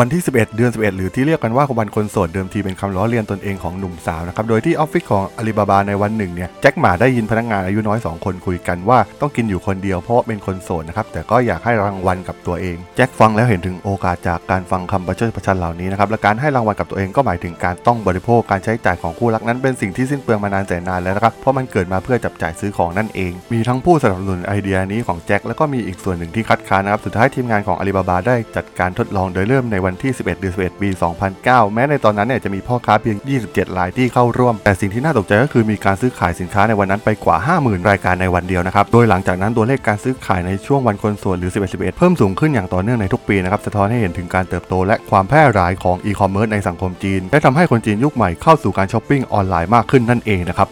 วันที่ 11 เดือน 11 หรือที่เรียกกันว่าวันคนโสดเดิมทีเป็นคำล้อเลียนตนเองของหนุ่มสาวนะครับ โดยที่ออฟฟิศของอาลีบาบาในวันหนึ่งเนี่ย แจ็คหมาได้ยินพนักงานอายุน้อย 2 คนคุยกันว่าต้องกินอยู่คนเดียวเพราะเป็นคนโสดนะครับ แต่ก็อยากให้รางวัลกับตัวเอง แจ็คฟังแล้วเห็นถึงโอกาสจากการฟังคำประชดประชันเหล่านี้นะครับ และการให้รางวัลกับตัวเองก็หมายถึงการต้องบริโภคการใช้จ่ายของคู่รักนั้นเป็นสิ่งที่สิ้นเปลืองมานานแสนนานแล้วนะครับ เพราะมันเกิดมาเพื่อจับจ่ายซื้อของนั่นเอง มีทั้งผู้สนับสนุนไอเดียนี้ของแจ็คแล้วก็มีอีกส่วนหนึ่งที่คัดค้านนะครับสุดท้ายทีมงานของอาลีบาบาได้จัดการทดลองโดยเริ่มในวันที่ 11 เดือน 11 ปี 2009 แม้ในตอนนั้นเนี่ยจะมีพ่อค้าเพียง 27 รายที่เข้าร่วม แต่สิ่งที่น่าตกใจก็คือมีการซื้อขายสินค้าในวันนั้นไปกว่า 50,000 รายการในวันเดียวนะครับ โดยหลังจากนั้นตัวเลขการซื้อขายในช่วงวันคนโสดหรือ 11 11 เพิ่มสูงขึ้นอย่างต่อเนื่องในทุกปีนะครับ สะท้อนให้เห็นถึงการเติบโตและความแพร่หลายของอีคอมเมิร์ซในสังคมจีน และทำให้คนจีนยุคใหม่เข้าสู่การช้อปปิ้งออนไลน์มากขึ้นนั่นเองนะครับ